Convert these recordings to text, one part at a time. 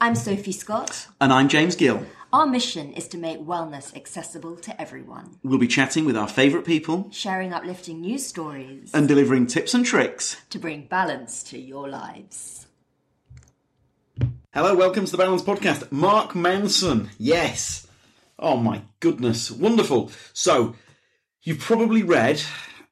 I'm Sophie Scott. And I'm James Gill. Our mission is to make wellness accessible to everyone, We'll be chatting with our favourite people sharing uplifting news stories and delivering tips and tricks. to bring balance to your lives. Hello, welcome to the Balance Podcast. Mark Manson. Yes. Oh my goodness. Wonderful. So, you've probably read,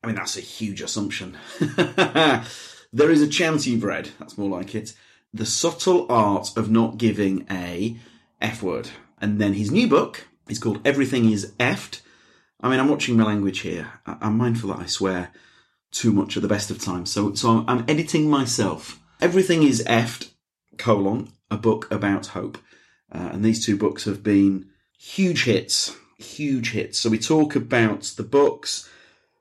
I mean, that's a huge assumption. there is a chance you've read, that's more like it, The Subtle Art of Not Giving a F Word. And then his new book is called Everything is Effed. I mean, I'm watching my language here. I'm mindful that I swear too much at the best of times. So, so I'm, I'm editing myself. Everything is effed, colon, a book about hope. Uh, and these two books have been huge hits, huge hits. So we talk about the books,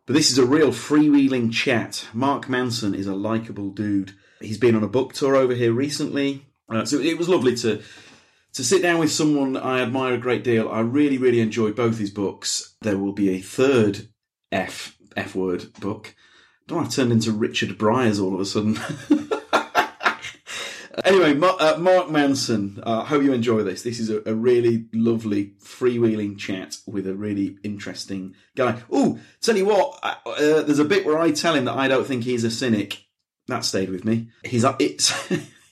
but this is a real freewheeling chat. Mark Manson is a likable dude. He's been on a book tour over here recently. Uh, so it was lovely to to sit down with someone I admire a great deal. I really, really enjoyed both his books. There will be a third F F word book. Don't I turned into Richard Briers all of a sudden. anyway, Ma- uh, Mark Manson. I uh, hope you enjoy this. This is a, a really lovely freewheeling chat with a really interesting guy. Oh, tell you what, uh, uh, there's a bit where I tell him that I don't think he's a cynic. That stayed with me. He's uh, it's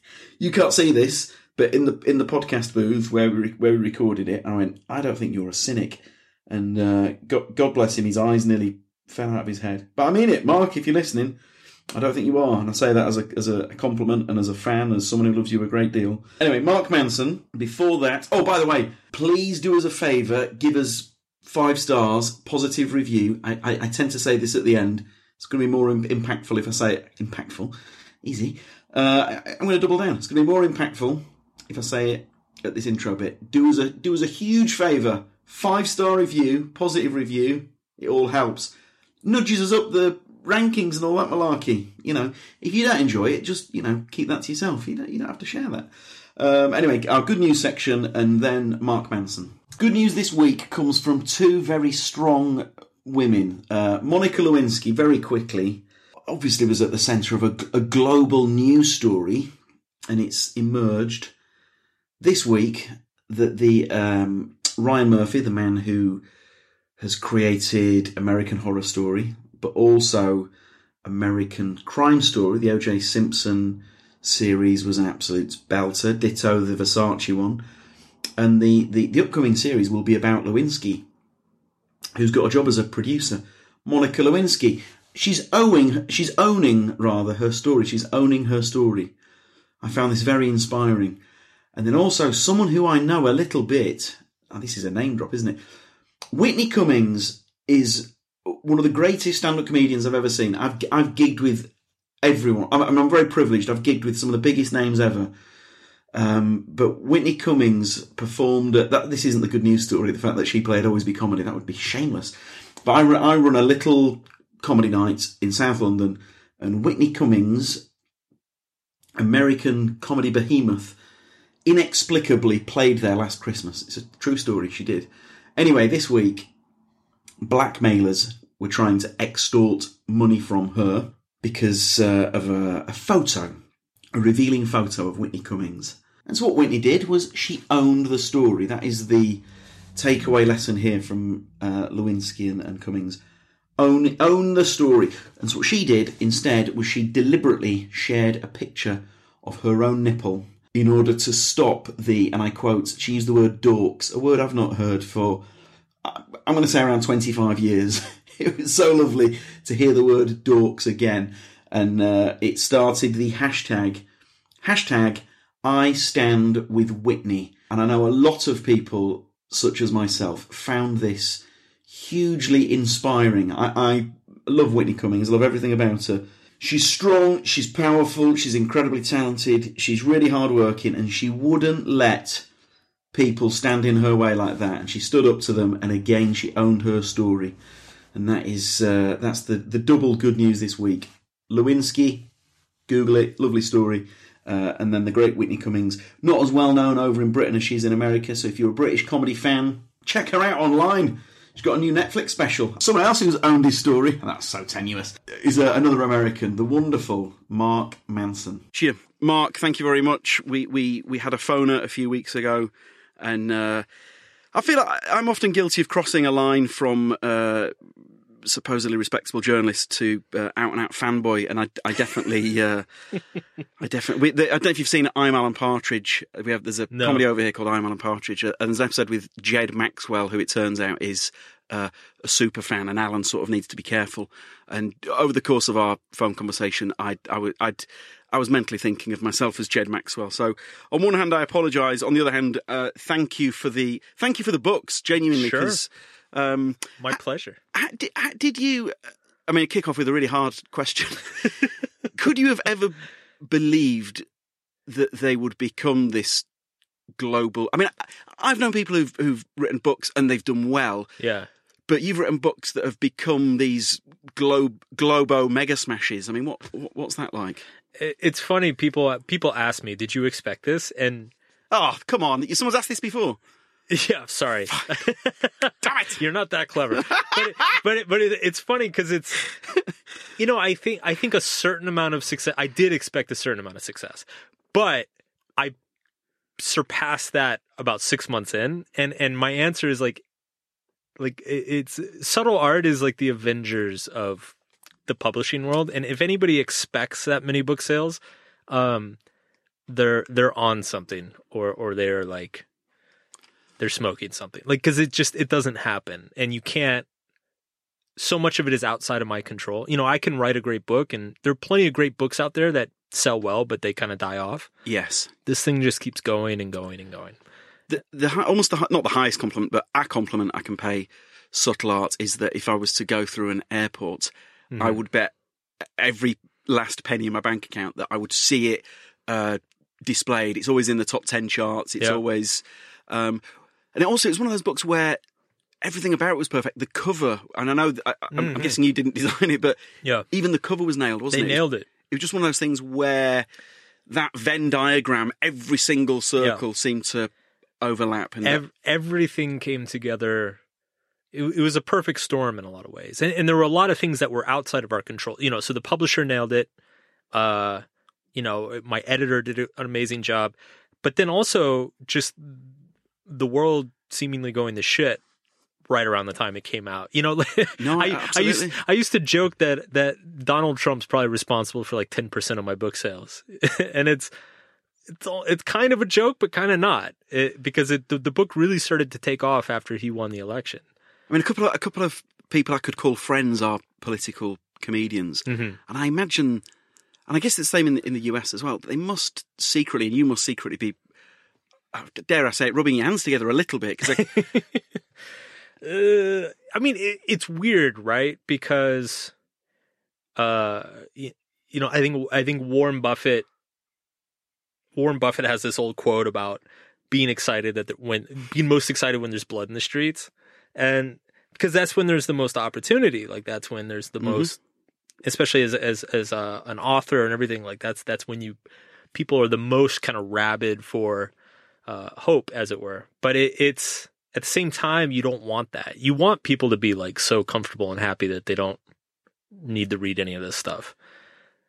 you can't see this, but in the in the podcast booth where we where we recorded it, I went, I don't think you're a cynic, and uh, God, God bless him, his eyes nearly fell out of his head. But I mean it, Mark, if you're listening, I don't think you are, and I say that as a as a compliment and as a fan, as someone who loves you a great deal. Anyway, Mark Manson. Before that, oh by the way, please do us a favour, give us five stars, positive review. I, I, I tend to say this at the end. It's going to be more impactful if I say. Impactful, easy. Uh, I'm going to double down. It's going to be more impactful if I say it at this intro bit. Do us a do us a huge favour. Five star review, positive review. It all helps. Nudges us up the rankings and all that malarkey. You know, if you don't enjoy it, just you know keep that to yourself. You don't you don't have to share that. Um, anyway, our good news section and then Mark Manson. Good news this week comes from two very strong women. Uh, Monica Lewinsky, very quickly, obviously was at the centre of a, a global news story, and it's emerged this week that the um, Ryan Murphy, the man who has created American Horror Story, but also American Crime Story, the O.J. Simpson series was an absolute belter. Ditto the Versace one, and the, the the upcoming series will be about Lewinsky, who's got a job as a producer. Monica Lewinsky. She's owing, she's owning rather her story. She's owning her story. I found this very inspiring. And then also someone who I know a little bit. Oh, this is a name drop, isn't it? Whitney Cummings is one of the greatest stand-up comedians I've ever seen. I've I've gigged with everyone. I'm, I'm very privileged. I've gigged with some of the biggest names ever. Um, but Whitney Cummings performed. At, that this isn't the good news story. The fact that she played Always Be Comedy that would be shameless. But I, run- I run a little comedy night in South London, and Whitney Cummings, American comedy behemoth, inexplicably played there last Christmas. It's a true story. She did. Anyway, this week, blackmailers were trying to extort money from her because uh, of a, a photo, a revealing photo of Whitney Cummings. And so what Whitney did was she owned the story. That is the takeaway lesson here from uh, Lewinsky and, and Cummings. Own own the story. And so what she did instead was she deliberately shared a picture of her own nipple in order to stop the and I quote, she used the word dorks, a word I've not heard for I'm going to say around 25 years. it was so lovely to hear the word dorks again. And uh, it started the hashtag, hashtag I stand with Whitney. And I know a lot of people, such as myself, found this hugely inspiring. I, I love Whitney Cummings, I love everything about her. She's strong, she's powerful, she's incredibly talented, she's really hardworking, and she wouldn't let people stand in her way like that. And she stood up to them, and again, she owned her story. And that is uh, that's the, the double good news this week. Lewinsky, Google it, lovely story. Uh, and then the great Whitney Cummings, not as well known over in Britain as she's in America. So if you're a British comedy fan, check her out online. She's got a new Netflix special. Someone else who's owned his story, and that's so tenuous, is uh, another American, the wonderful Mark Manson. Cheer. Mark, thank you very much. We, we, we had a phoner a few weeks ago, and uh, I feel like I'm often guilty of crossing a line from uh, supposedly respectable journalist to uh, out and out fanboy, and I, I definitely, uh, I definitely. We, I don't know if you've seen I'm Alan Partridge. We have there's a No. comedy over here called I'm Alan Partridge, uh, and there's an episode with Jed Maxwell, who it turns out is uh, a super fan, and Alan sort of needs to be careful. And over the course of our phone conversation, I, I, would- I'd, I was mentally thinking of myself as Jed Maxwell. So on one hand, I apologise. On the other hand, uh, thank you for the thank you for the books, genuinely, Sure. Um, My pleasure. did, did you? I mean, kick off with a really hard question. Could you have ever believed that they would become this global? I mean, I've known people who've who've written books and they've done well, Yeah. but you've written books that have become these globe globo mega smashes. I mean, what, what what's that like? It's funny. People people ask me, "Did you expect this?" And Oh, come on! Someone's asked this before. yeah, sorry, Damn it! you're not that clever. But it, but it, but it, it's funny because it's you know I think I think a certain amount of success. I did expect a certain amount of success, but I surpassed that about six months in, and and my answer is like like it's subtle art is like the Avengers of the publishing world, and if anybody expects that many book sales, um, they're they're on something, or or they're like they're smoking something, like because it just it doesn't happen, and you can't. So much of it is outside of my control. You know, I can write a great book, and there are plenty of great books out there that sell well, but they kind of die off. Yes. This thing just keeps going and going and going. the, the almost the, not the highest compliment, but a compliment I can pay subtle art is that if I was to go through an airport, Mm-hmm. I would bet every last penny in my bank account that I would see it uh, displayed. It's always in the top ten charts. It's Yeah. always, um, and it also it's one of those books where everything about it was perfect. The cover, and I know that, I, I'm, I'm guessing you didn't design it, but Mm-hmm. Yeah. even the cover was nailed, wasn't They it? nailed it. It was just one of those things where that Venn diagram, every single circle seemed to overlap. And Ev- everything came together. It, it was a perfect storm in a lot of ways, and, and there were a lot of things that were outside of our control. You know, so the publisher nailed it. Uh, you know, my editor did an amazing job, but then also just the world seemingly going to shit right around the time it came out. You know, No, I, I used. I used to joke that that Donald Trump's probably responsible for like ten percent of my book sales, and it's it's all, it's kind of a joke, but kind of not, it, because it, the, the book really started to take off after he won the election. I mean, a couple of a couple of people I could call friends are political comedians, Mm-hmm. and I imagine, and I guess it's the same in the, in the US as well. They must secretly, and you must secretly be, dare I say it, rubbing your hands together a little bit because Uh, I mean, it, it's weird, right? Because, uh, you, you know, I think I think Warren Buffett, Warren Buffett has this old quote about being excited that the, when being most excited when there's blood in the streets, and because that's when there's the most opportunity. Like that's when there's the most, especially as as as uh, an author and everything. Like that's that's when you people are the most kind of rabid for uh, hope, as it were. But it, it's at the same time, you don't want that. You want people to be like so comfortable and happy that they don't need to read any of this stuff.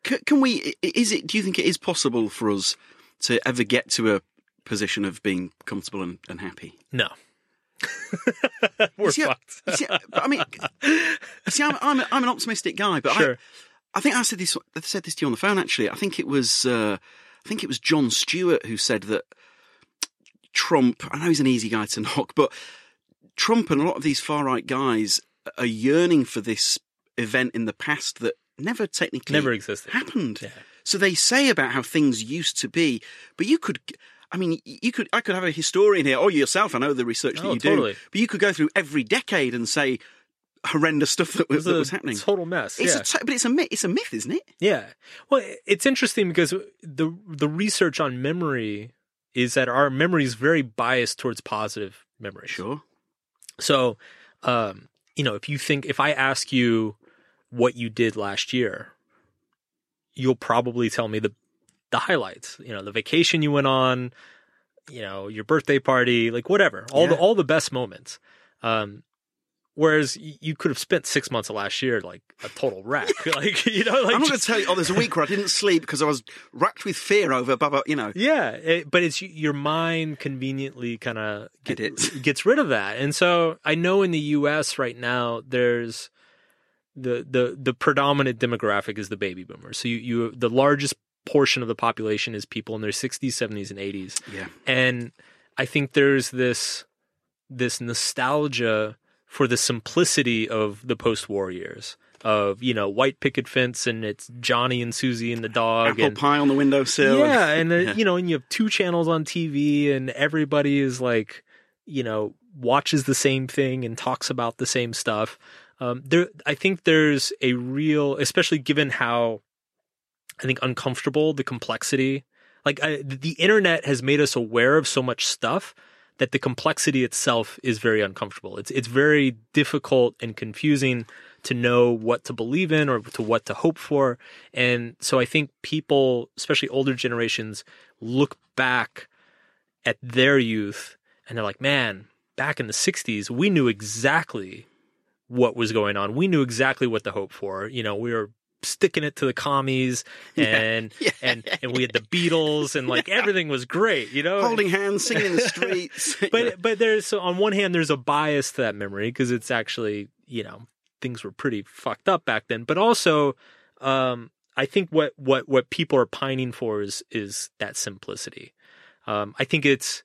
can, can we? Is it? Do you think it is possible for us to ever get to a position of being comfortable and, and happy? No, We're see, fucked. see, I mean, see, I'm, I'm, I'm an optimistic guy, but Sure. I, I think I said this, I said this to you on the phone. Actually, I think it was, uh, I think it was Jon Stewart who said that Trump. I know he's an easy guy to knock, but Trump and a lot of these far right guys are yearning for this event in the past that never technically Never existed. happened. Yeah. So they say about how things used to be, but you could. I mean, you could. I could have a historian here, or yourself. I know the research that Oh, you totally. do, but you could go through every decade and say horrendous stuff that was, that a was happening. Total mess. It's yeah. a t- but it's a myth. It's a myth, isn't it? Yeah. Well, it's interesting because the the research on memory is that our memory is very biased towards positive memories. Sure. So, um, you know, if you think if I ask you what you did last year, you'll probably tell me the the highlights. You know, the vacation you went on, you know, your birthday party, like whatever, all the all the best moments. Um, whereas you could have spent six months of last year like a total wreck, like you know, like I'm not going to tell you. Oh, there's a week where I didn't sleep because I was racked with fear over, blah, blah, you know. Yeah, it, but it's your mind conveniently kind of get, gets rid of that. And so I know in the U.S. right now there's the the the predominant demographic is the baby boomers. So you you the largest portion of the population is people in their 60s, 70s, and 80s. Yeah. And I think there's this this nostalgia for the simplicity of the post-war years of you know white picket fence and it's Johnny and Susie and the dog Apple and pie on the windowsill. yeah, and Yeah. you know, and you have two channels on TV, and everybody is like, you know, watches the same thing and talks about the same stuff. Um, there, I think there's a real, especially given how I think uncomfortable the complexity. Like I, the internet has made us aware of so much stuff that the complexity itself is very uncomfortable. It's it's very difficult and confusing to know what to believe in or to what to hope for. And so I think people, especially older generations, look back at their youth and they're like, man, back in the 60s, we knew exactly what was going on. We knew exactly what to hope for. You know, we were sticking it to the commies and Yeah. and and we had the Beatles and like everything was great, you know. Holding hands, singing in the streets. but but there's so on one hand there's a bias to that memory because it's actually you know things were pretty fucked up back then but also um i think what what what people are pining for is is that simplicity um i think it's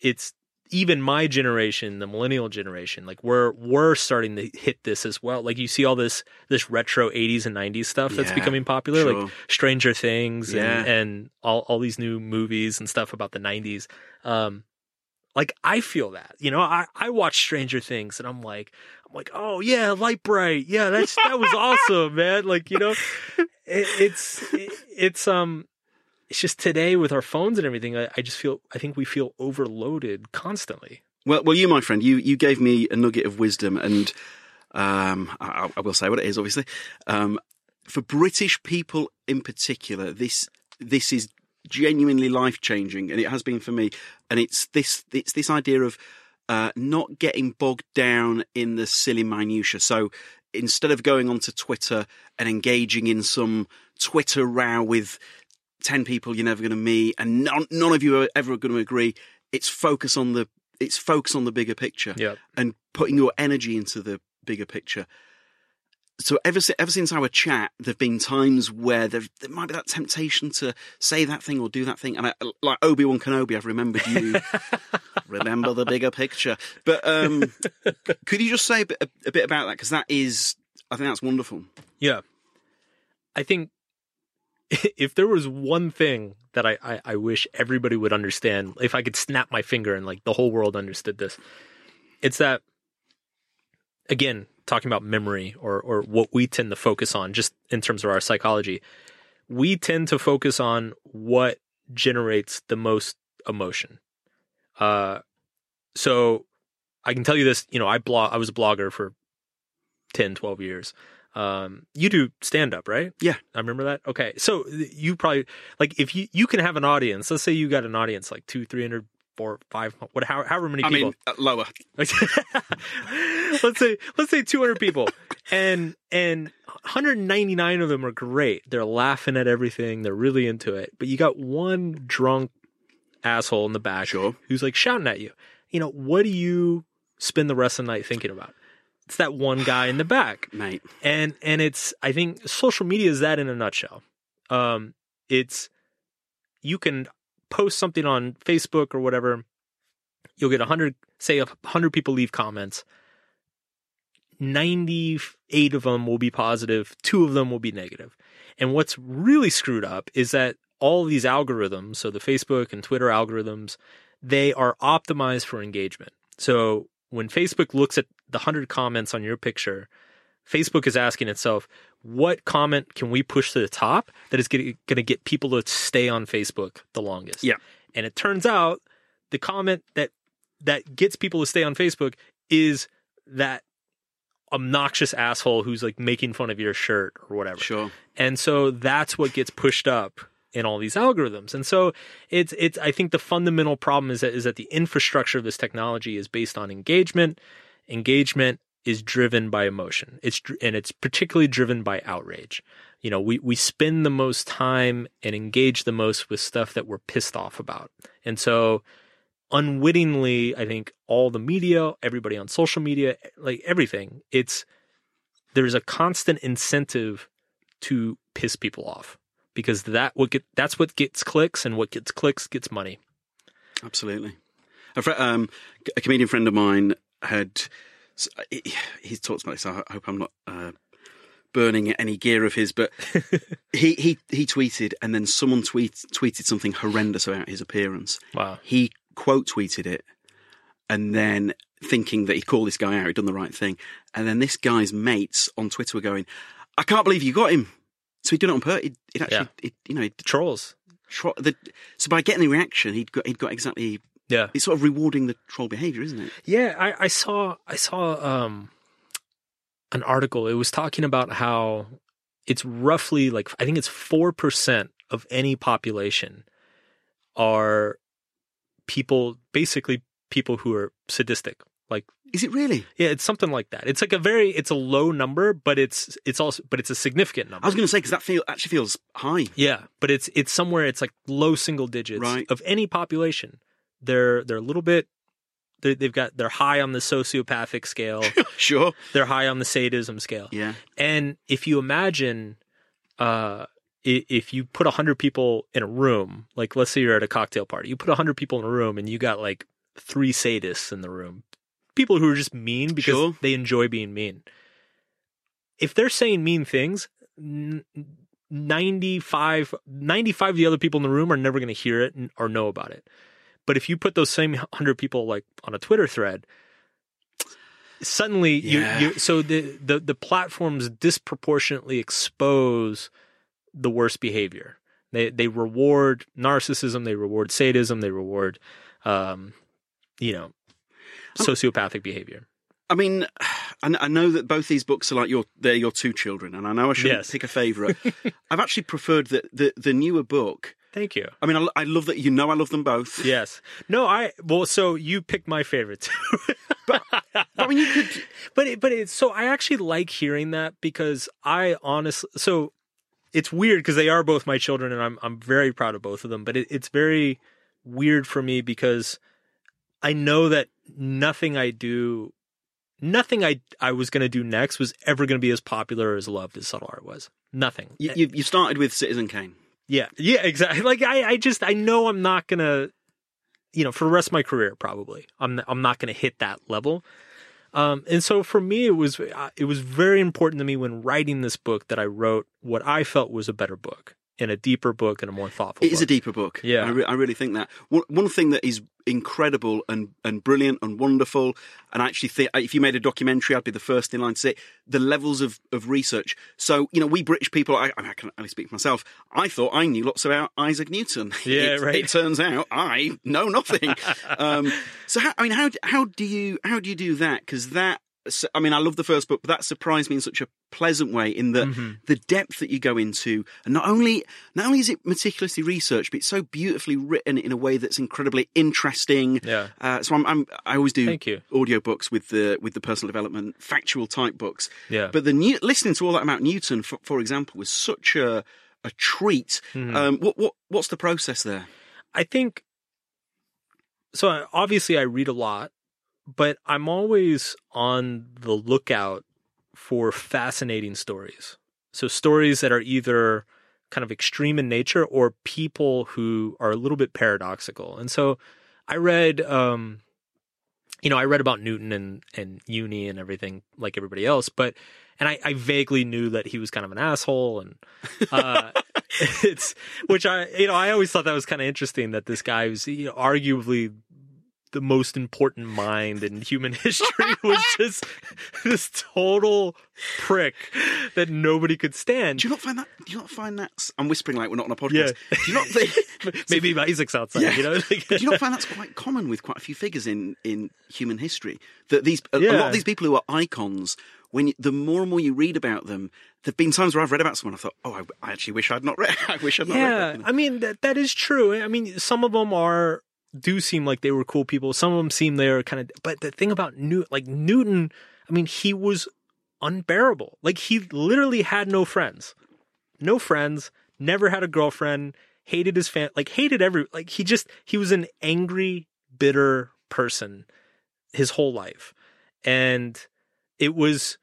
it's even my generation the millennial generation like we're we're starting to hit this as well like you see all this this retro 80s and 90s stuff that's Yeah, becoming popular sure. like stranger things Yeah. and, and all, all these new movies and stuff about the 90s um like I feel that, you know, I, I watch Stranger Things and I'm like, I'm like, oh yeah, Lite-Brite, yeah, that's that was awesome, man. Like you know, it, it's it, it's um, it's just today with our phones and everything. I, I just feel, I think we feel overloaded constantly. Well, well, you, my friend, you you gave me a nugget of wisdom, and um, I, I will say what it is. Obviously, um, for British people in particular, this this is genuinely life changing, and it has been for me. And it's this it's this idea of uh, not getting bogged down in the silly minutiae. So instead of going onto Twitter and engaging in some Twitter row with ten people you're never going to meet, and none, none of you are ever going to agree. It's focus on the it's focus on the bigger picture Yeah, and putting your energy into the bigger picture. So ever ever since our chat, there've been times where there there might be that temptation to say that thing or do that thing, and I, like Obi Wan Kenobi, I've remembered you. remember the bigger picture. But um, could you just say a bit, a, a bit about that? Because that is, I think that's wonderful. yeah. I think if there was one thing that I, I, I wish everybody would understand, if I could snap my finger and like the whole world understood this, it's that again, talking about memory or or what we tend to focus on just in terms of our psychology, we tend to focus on what generates the most emotion. Uh so I can tell you this, you know, I blog I was a blogger for 10, 12 years. Um you do stand up, right? Yeah. I remember that. Okay. So you probably like if you you can have an audience, let's say you got an audience like 2, 300 four, five, what, how, however many I people. mean, uh, lower. let's say let's say 200 people and and 199 of them are great they're laughing at everything they're really into it but you got one drunk asshole in the back Sure. who's like shouting at you you know, what do you spend the rest of the night thinking about? It's that one guy in the back. mate. and and it's i think social media is that in a nutshell um it's you can post something on facebook or whatever you'll get 100 say 100 people leave comments 98 of them will be positive two of them will be negative and what's really screwed up is that all these algorithms so the facebook and twitter algorithms they are optimized for engagement so when facebook looks at the 100 comments on your picture Facebook is asking itself, what comment can we push to the top that is going to get people to stay on Facebook the longest? Yeah. And it turns out the comment that that gets people to stay on Facebook is that obnoxious asshole who's like making fun of your shirt or whatever. Sure. And so that's what gets pushed up in all these algorithms. And so it's it's I think the fundamental problem is that is that the infrastructure of this technology is based on engagement. Engagement is driven by emotion. It's and it's particularly driven by outrage. You know, we we spend the most time and engage the most with stuff that we're pissed off about. And so unwittingly, I think all the media, everybody on social media, like everything, it's there's a constant incentive to piss people off because that what get that's what gets clicks and what gets clicks gets money. Absolutely. A, fr- um, a comedian friend of mine had. he- He's talked about this. I hope I'm not uh, burning any gear of his, but he, he he tweeted, and then someone tweet, tweeted something horrendous about his appearance. Wow. He quote tweeted it, and then thinking that he'd call this guy out, he'd done the right thing, and then this guy's mates on Twitter were going, "I can't believe you got him." So he'd done it on purpose. He'd, he'd actually, Yeah. you know, he'd Trolls. tro- the, so by getting the reaction, he'd got he'd got exactly. Yeah. It's sort of rewarding the troll behaviour, isn't it? Yeah, I, I saw I saw um an article. It was talking about how it's roughly like I think it's four percent of any population are people basically people who are sadistic. Like Is it really? yeah, it's something like that. It's like a very it's a low number, but it's it's also but it's a significant number. I was going to say because that feel actually feels high. Yeah, but it's it's somewhere it's like low single digits Right. of any population. They're they're a little bit they they've got they're high on the sociopathic scale. Sure. they're high on the sadism scale. Yeah. And if you imagine uh if you put 100 people in a room, like let's say you're at a cocktail party, you put 100 people in a room and you got like three sadists in the room. People who are just mean because Sure. they enjoy being mean. If they're saying mean things, n- 95 95 of the other people in the room are never going to hear it or know about it. But if you put those same 100 people like on a Twitter thread, suddenly Yeah. you, you so the, the the platforms disproportionately expose the worst behavior. They they reward narcissism, they reward sadism, they reward um you know sociopathic behavior. I mean, I, I know that both these books are like your they're your two children, and I know I shouldn't Yes. pick a favourite. I've actually preferred the, the the newer book. Thank you. I mean, I, I love that you know I love them both. Yes. No, I well so you picked my favorite too. But I mean, you could. but it, but it's so I actually like hearing that because I honestly so it's weird because they are both my children and I'm I'm very proud of both of them. But it, it's very weird for me because I know that nothing I do, nothing I I was gonna do next was ever gonna be as popular or as loved as Subtle Art was. Nothing. You, eh you, you started with Citizen Kane. Yeah, yeah, exactly. Like I, I just I know I'm not gonna, you know, for the rest of my career probably I'm I'm not gonna hit that level. Um, and so for me, it was uh, it was very important to me when writing this book that I wrote what I felt was a better book and a deeper book and a more thoughtful. It is a deeper book. Yeah. I, re- I really think that. One, one thing that is incredible and, and brilliant and wonderful, and I actually think if you made a documentary, I'd be the first in line to say it, the levels of, of research. So, you know, we British people, I, I, mean, I can only speak for myself, I thought I knew lots about Isaac Newton. Yeah, it, right. It turns out I know nothing. um, so, how, I mean, how, how do you how do you do that? Because that. I mean, I love the first book, but that surprised me in such a pleasant way. In that Mm-hmm. the depth that you go into, and not only not only is it meticulously researched, but it's so beautifully written in a way that's incredibly interesting. Yeah. Uh, so I'm, I'm I always do Thank you. audiobooks with the with the personal development factual type books. Yeah. But the new, listening to all that about Newton, for, for example, was such a a treat. Mm-hmm. Um, what what what's the process there? I think so obviously I read a lot, but I'm always on the lookout for fascinating stories. So stories that are either kind of extreme in nature or people who are a little bit paradoxical. And so I read, um, you know, I read about Newton and, and uni and everything like everybody else, but, and I, I vaguely knew that he was kind of an asshole and, uh, it's, which I, you know, I always thought that was kind of interesting that this guy was you know, arguably the most important mind in human history was just this total prick that nobody could stand. Do you not find that? Do you not find that? I'm whispering like we're not on a podcast. Do you not think? Maybe Isaac's outside, Yeah. you know? Like- do you not find that's quite common with quite a few figures in, in human history? That these a, a lot of these people who are icons, when you, the more and more you read about them, there've been times where I've read about someone, I thought, oh, I, I actually wish I'd not read. I wish I'd not read yeah, that. you know? I mean that that is true. I mean, some of them are do seem like they were cool people. Some of them seem they're kind of. But the thing about Newton, like Newton, I mean, he was unbearable. Like he literally had no friends, no friends. Never had a girlfriend. Hated his fan. Like hated every. Like he just he was an angry, bitter person his whole life, and it was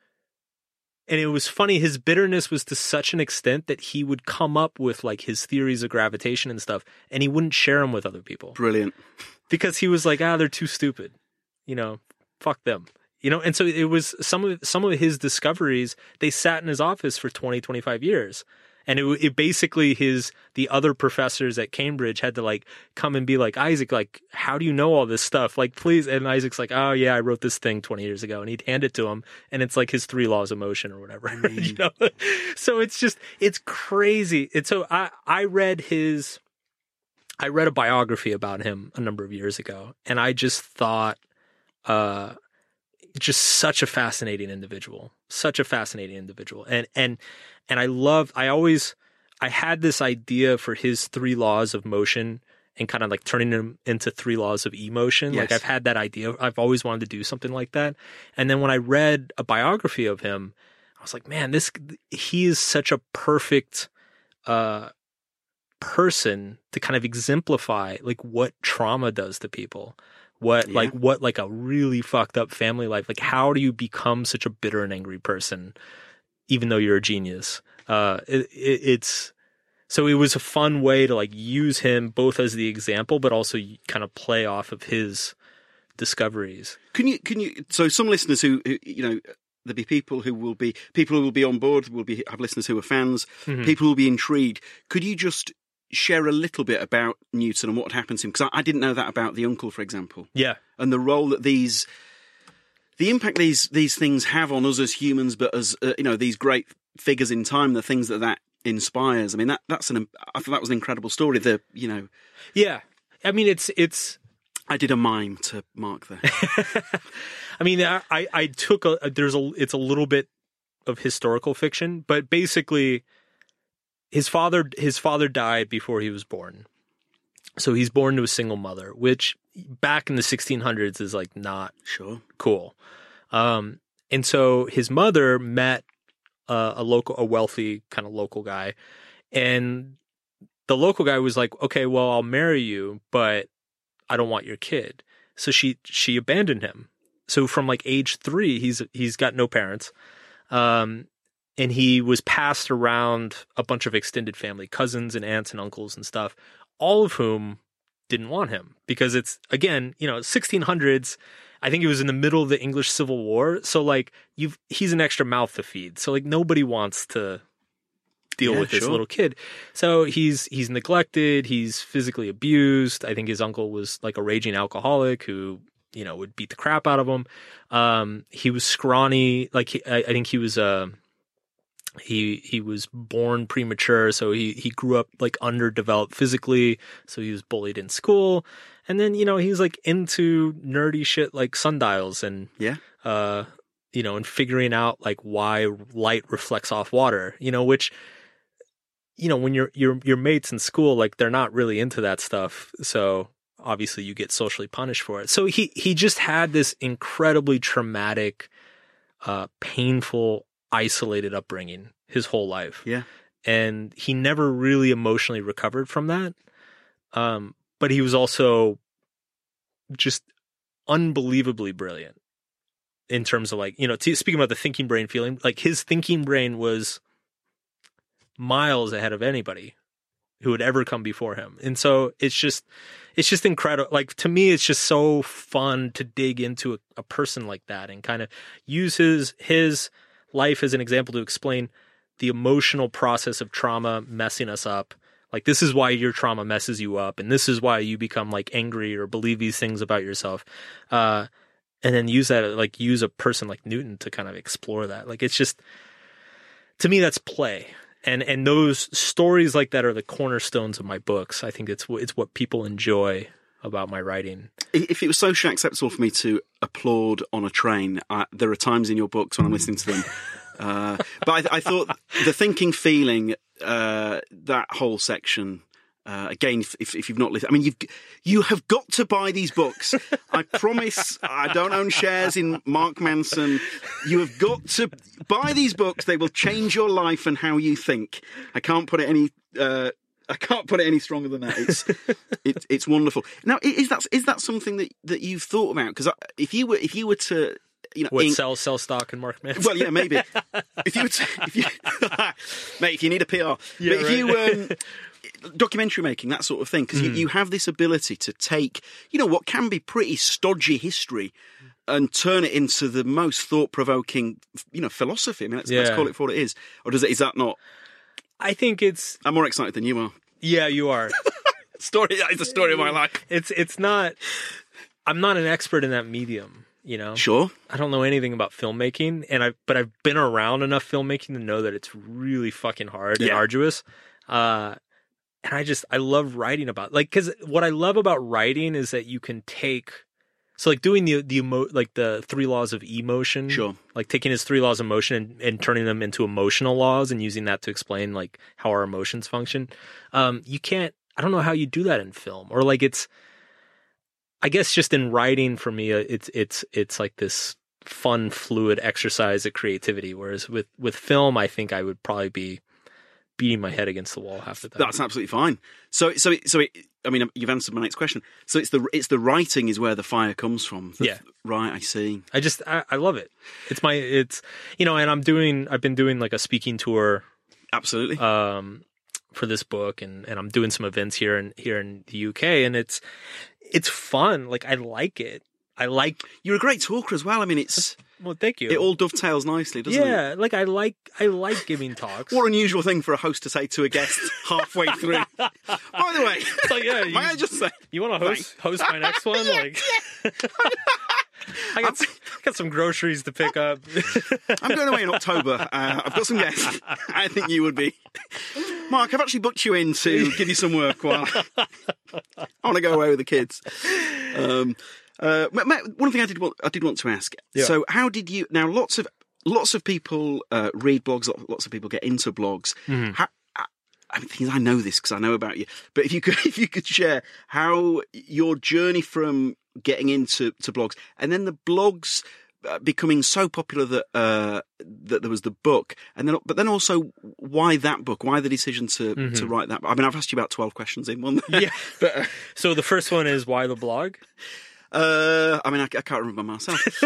and it was funny his bitterness was to such an extent that he would come up with like his theories of gravitation and stuff and he wouldn't share them with other people. Brilliant. because he was like ah they're too stupid. You know fuck them. You know and so it was some of some of his discoveries they sat in his office for 20 25 years and it, it basically his the other professors at Cambridge had to like come and be like Isaac like how do you know all this stuff? Like please and Isaac's like oh yeah I wrote this thing 20 years ago and he'd hand it to him and it's like his three laws of motion or whatever you know? So it's just it's crazy. And so I I read his I read a biography about him a number of years ago and I just thought uh just such a fascinating individual such a fascinating individual. And and and i love i always i had this idea for his three laws of motion and kind of like turning them into three laws of emotion. Like i've had that idea. I've always wanted to do something like that. And then when i read a biography of him i was like man this he is such a perfect uh person to kind of exemplify like what trauma does to people what Yeah. like what like a really fucked up family life like how do you become such a bitter and angry person even though you're a genius uh it, it, it's so it was a fun way to like use him both as the example but also kind of play off of his discoveries Can you? Can you? So some listeners who, who you know. There'll be people who will be people who will be on board. Will be have listeners who are fans. Mhm. People will be intrigued. Could you just share a little bit about Newton and what happened to him? Because I, I didn't know that about the uncle, for example. yeah and the role that these the impact these these things have on us as humans but as uh, you know these great figures in time the things that that inspires i mean that that's an i thought that was an incredible story the you know yeah i mean it's it's i did a mime to mark there I mean, I, I I took a there's a it's a little bit of historical fiction, but basically, his father his father died before he was born, so he's born to a single mother, which back in the 1600s is like not sure cool. Um, and so his mother met uh, a local, a wealthy kind of local guy, and the local guy was like, "Okay, well, I'll marry you, but I don't want your kid." So she she abandoned him. So from like age three, he's he's got no parents, um, and he was passed around a bunch of extended family, cousins and aunts and uncles and stuff, all of whom didn't want him because it's again, you know, 1600s. I think it was in the middle of the English Civil War, so like you've he's an extra mouth to feed. So like nobody wants to deal Yeah, with this sure. little kid. So he's he's neglected, he's physically abused. I think his uncle was like a raging alcoholic who, you know, would beat the crap out of him. Um he was scrawny, like he, I, I think he was uh he he was born premature, so he he grew up like underdeveloped physically, so he was bullied in school. And then, you know, he was like into nerdy shit like sundials and yeah uh you know and figuring out like why light reflects off water you know which you know when your your your mates in school like they're not really into that stuff so obviously you get socially punished for it so he he just had this incredibly traumatic uh painful isolated upbringing his whole life. Yeah. And he never really emotionally recovered from that. Um, but he was also just unbelievably brilliant in terms of like you know t- speaking about the thinking brain feeling like his thinking brain was miles ahead of anybody who had ever come before him. And so it's just it's just incredible like to me it's just so fun to dig into a, a person like that and kind of use his his life as an example to explain the emotional process of trauma messing us up like this is why your trauma messes you up and this is why you become like angry or believe these things about yourself uh and then use that like use a person like Newton to kind of explore that. Like it's just to me that's play. And and those stories like that are the cornerstones of my books. I think it's it's what people enjoy about my writing. If it was socially acceptable for me to applaud on a train, I, there are times in your books when I'm listening to them. Uh, but I, I, thought the thinking, feeling, uh, that whole section uh, again, if, if, you've not listened, I mean, you've you have got to buy these books. I promise. I don't own shares in Mark Manson. You have got to buy these books. They will change your life and how you think. I can't put it any. I can't put it any stronger than that. It's it, it's wonderful. Now, is that is that something that, that you've thought about? Because if you were if you were to you know, what ink... sell sell stock in Mark Manson? Well, yeah, maybe. if you were to, if you, mate, if you need a PR, yeah, but if right. you um, documentary making, that sort of thing, because mm. you, you have this ability to take, you know, what can be pretty stodgy history and turn it into the most thought provoking, you know, philosophy. I mean, let's, yeah. let's, call it for what it is. Or does it, is that not? I think it's. I'm more excited than you are. Yeah, you are. story. Is the story of my life. It's, it's not. I'm not an expert in that medium. You know, sure. I don't know anything about filmmaking, and I but I've been around enough filmmaking to know that it's really fucking hard yeah. and arduous. Uh, and I just I love writing about like because what I love about writing is that you can take so like doing the the emo like the three laws of emotion, sure, like taking his three laws of motion and, and turning them into emotional laws and using that to explain like how our emotions function. Um, you can't. I don't know how you do that in film or like it's. I guess just in writing for me, uh, it's it's it's like this fun, fluid exercise of creativity. Whereas with with film, I think I would probably be beating my head against the wall half the time. That's absolutely fine. So, so, so, it, I mean, you've answered my next question. So it's the it's the writing is where the fire comes from. The, yeah, right. I see. I just I, I love it. It's my it's you know, and I'm doing I've been doing like a speaking tour. Absolutely. Um, for this book, and and I'm doing some events here in here in the UK, and it's it's fun. Like I like it. I like. You're a great talker as well. I mean, it's well, thank you. It all dovetails nicely, doesn't it? Yeah, like I like I like giving talks. what unusual thing for a host to say to a guest halfway through. By the way, like, yeah, you, may I just say you want to host host my next one? like. I got, got some groceries to pick up. I'm going away in October. Uh, I've got some guests. I think you would be. Mark, I've actually booked you in to give you some work while I want to go away with the kids. Um, uh, Matt, one thing I did want, I did want to ask. Yeah. So, how did you? Now, lots of lots of people uh, read blogs. Lots of people get into blogs. Mm-hmm. How, I mean, I know this because I know about you. But if you could, if you could share how your journey from getting into to blogs and then the blogs uh, becoming so popular that uh, that there was the book, and then but then also why that book? Why the decision to mm-hmm. to write that? I mean, I've asked you about twelve questions in one. yeah. but, uh, so the first one is why the blog. Uh, I mean, I, I can't remember myself.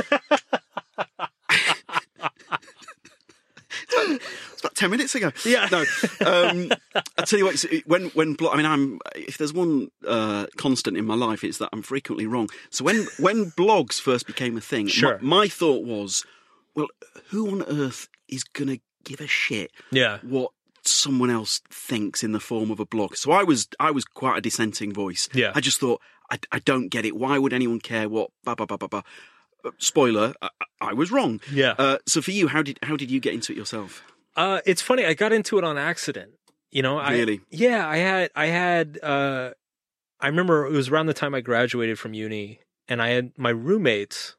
it's about ten minutes ago. Yeah. No. Um, I tell you what. When when I mean, I'm if there's one uh, constant in my life, it's that I'm frequently wrong. So when when blogs first became a thing, sure. my, my thought was, well, who on earth is gonna give a shit? Yeah. What someone else thinks in the form of a blog. So I was I was quite a dissenting voice. Yeah. I just thought I, I don't get it. Why would anyone care what? Bah, bah, bah, bah. Uh, spoiler: I, I, was wrong. Yeah. Uh, so for you, how did how did you get into it yourself? Uh, it's funny. I got into it on accident. You know, really? Yeah, I had I had. Uh, I remember it was around the time I graduated from uni, and I had my roommates.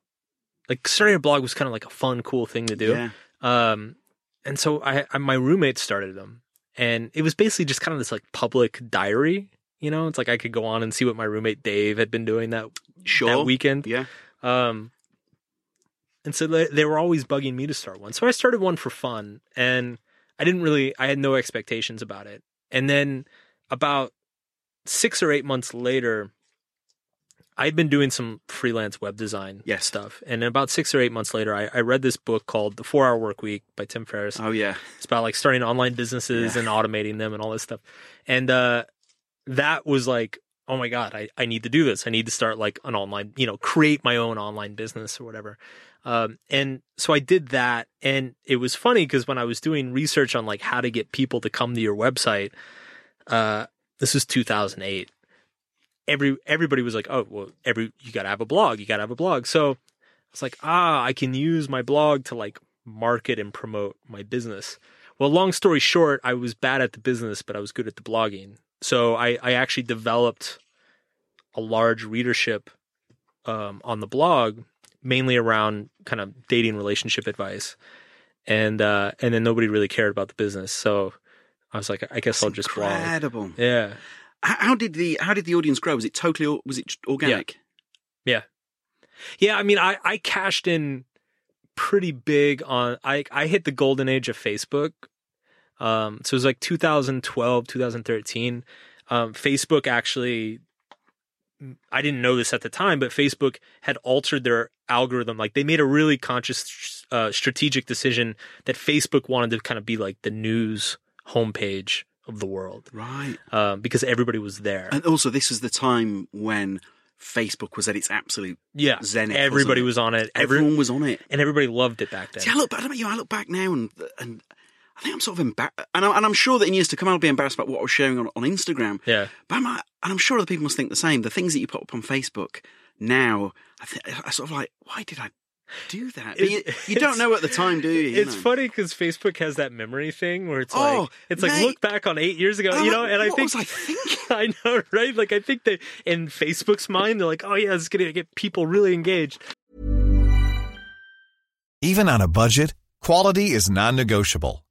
Like starting a blog was kind of like a fun, cool thing to do. Yeah. Um, and so I, I my roommates started them, and it was basically just kind of this like public diary you know, it's like I could go on and see what my roommate Dave had been doing that sure. that weekend. Yeah. Um, and so they, they were always bugging me to start one. So I started one for fun, and I didn't really, I had no expectations about it. And then about six or eight months later, I'd been doing some freelance web design Yes. stuff, and about six or eight months later, I, I read this book called The Four Hour Work Week by Tim Ferriss. Oh yeah. It's about like starting online businesses and automating them and all this stuff. And uh, that was like, oh my God, I, I need to do this. I need to start like an online, you know, create my own online business or whatever. Um, and so I did that. And it was funny because when I was doing research on like how to get people to come to your website, uh, this was 2008. Every everybody was like, oh well, every you got to have a blog, you got to have a blog. So it's like, ah, I can use my blog to like market and promote my business. Well, long story short, I was bad at the business, but I was good at the blogging. So I, I actually developed a large readership um, on the blog, mainly around kind of dating relationship advice. And uh, and then nobody really cared about the business. So I was like, I guess I'll just blog. Incredible. Yeah. How, did the how did the audience grow? Was it totally or- was it organic? Yeah. Yeah, I mean I I cashed in pretty big on I I hit the golden age of Facebook. Um so it was like 2012, 2013. Um Facebook actually I didn't know this at the time, but Facebook had altered their algorithm. Like they made a really conscious uh, strategic decision that Facebook wanted to kind of be like the news homepage of the world Right. um, because everybody was there. And also, this was the time when Facebook was at its absolute yeah, zenith. everybody was on it. Every, Everyone was on it. and everybody loved it back then. See, I look back. I don't know, you I look back now, and and I think I'm sort of embarrassed, and, I, and I'm sure that in years to come, I'll be embarrassed about what I was sharing on, on Instagram. Yeah. But I'm, and I'm sure other people must think the same. The things that you put up on Facebook now, I, th- I sort of like, why did I do that? But you, you don't know at the time, do you? you It's know? funny because Facebook has that memory thing where it's Oh, like it's like look back on eight years ago, And I'm you know. like, And I think was I thinking? I know, right? Like I think that in Facebook's mind, they're like, oh yeah, it's gonna get people really engaged. Even on a budget, quality is non-negotiable.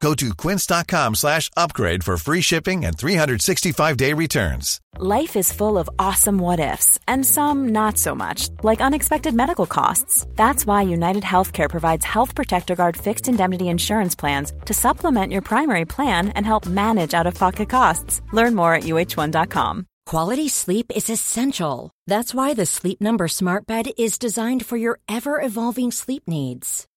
Go to quince.com slash upgrade for free shipping and 365-day returns. Life is full of awesome what ifs, and some not so much, like unexpected medical costs. That's why United Healthcare provides Health Protector Guard fixed indemnity insurance plans to supplement your primary plan and help manage out of pocket costs. Learn more at uh1.com. Quality sleep is essential. That's why the Sleep Number Smart Bed is designed for your ever evolving sleep needs.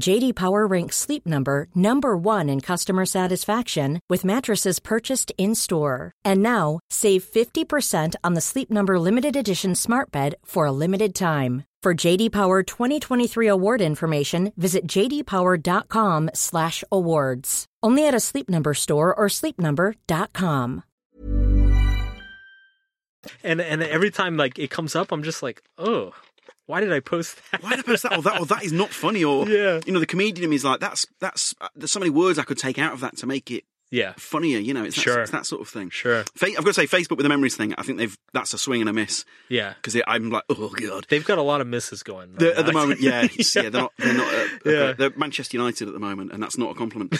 JD Power ranks Sleep Number number 1 in customer satisfaction with mattresses purchased in-store. And now, save 50% on the Sleep Number limited edition Smart Bed for a limited time. For JD Power 2023 award information, visit jdpower.com/awards. Only at a Sleep Number store or sleepnumber.com. And and every time like it comes up, I'm just like, oh, why did I post that? Why did I post that? Or that, or that is not funny. Or Yeah. you know, the comedian is like, that's that's. Uh, there's so many words I could take out of that to make it Yeah, funnier. You know, it's that, Sure. it's that sort of thing. sure. Fa- I've got to say, Facebook with the memories thing. I think they've that's a swing and a miss Yeah, because I'm like, oh god. they've got a lot of misses going. right at the moment, yeah, it's- yeah, they're not. They're not. Uh, Yeah. They're Manchester United at the moment, and that's not a compliment.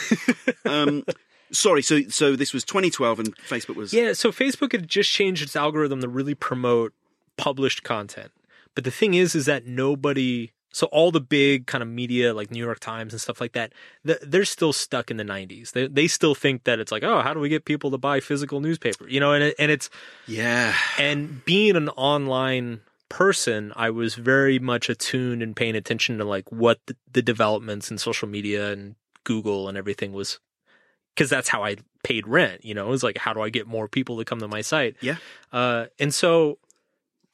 um, sorry. So, so this was 2012, and Facebook was. Yeah, so Facebook had just changed its algorithm to really promote published content. But the thing is, is that nobody, so all the big kind of media like New York Times and stuff like that, they're still stuck in the 90s. They, they still think that it's like, oh, how do we get people to buy physical newspaper? You know, and, it, and it's, Yeah. and being an online person, I was very much attuned and paying attention to like what the, the developments in social media and Google and everything was, because that's how I paid rent. You know, it was like, how do I get more people to come to my site? Yeah. Uh, and so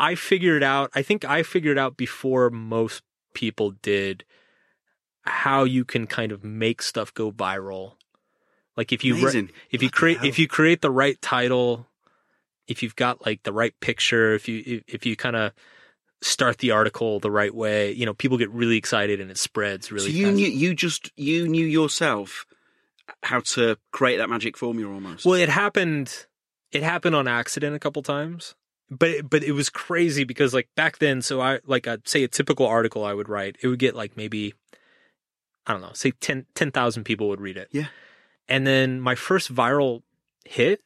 I figured out, I think I figured out before most people did how you can kind of make stuff go viral. Like if you re- if you create if you create the right title, if you've got like the right picture, if you if, if you kind of start the article the right way, you know, people get really excited and it spreads really so you fast. knew you just you knew yourself how to create that magic formula almost. Well, it happened. it happened on accident a couple times. But it, but it was crazy because like back then, so I like I'd say a typical article I would write, it would get like maybe I don't know, say 10 10,000 people would read it. Yeah. And then my first viral hit,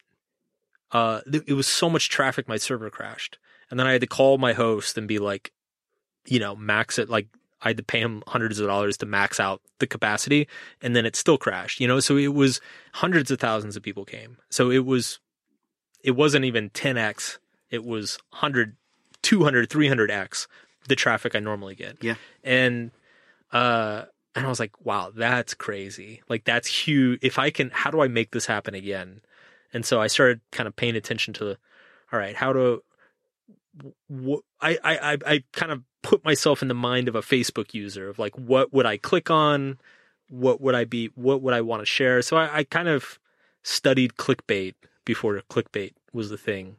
uh, th- it was so much traffic, my server crashed. And then I had to call my host and be like, you know, max it. Like I had to pay him hundreds of dollars to max out the capacity. And then it still crashed, you know? So it was hundreds of thousands of people came. So it was, it wasn't even 10x. It was 100, 200, 300x the traffic I normally get. Yeah. And, uh, and I was like, wow, that's crazy. Like that's huge. If I can, how do I make this happen again? And so I started kind of paying attention to, all right, how do wh- I, I, I, I kind of put myself in the mind of a Facebook user of like, what would I click on? What would I be, what would I want to share? So I, I kind of studied clickbait before clickbait was the thing.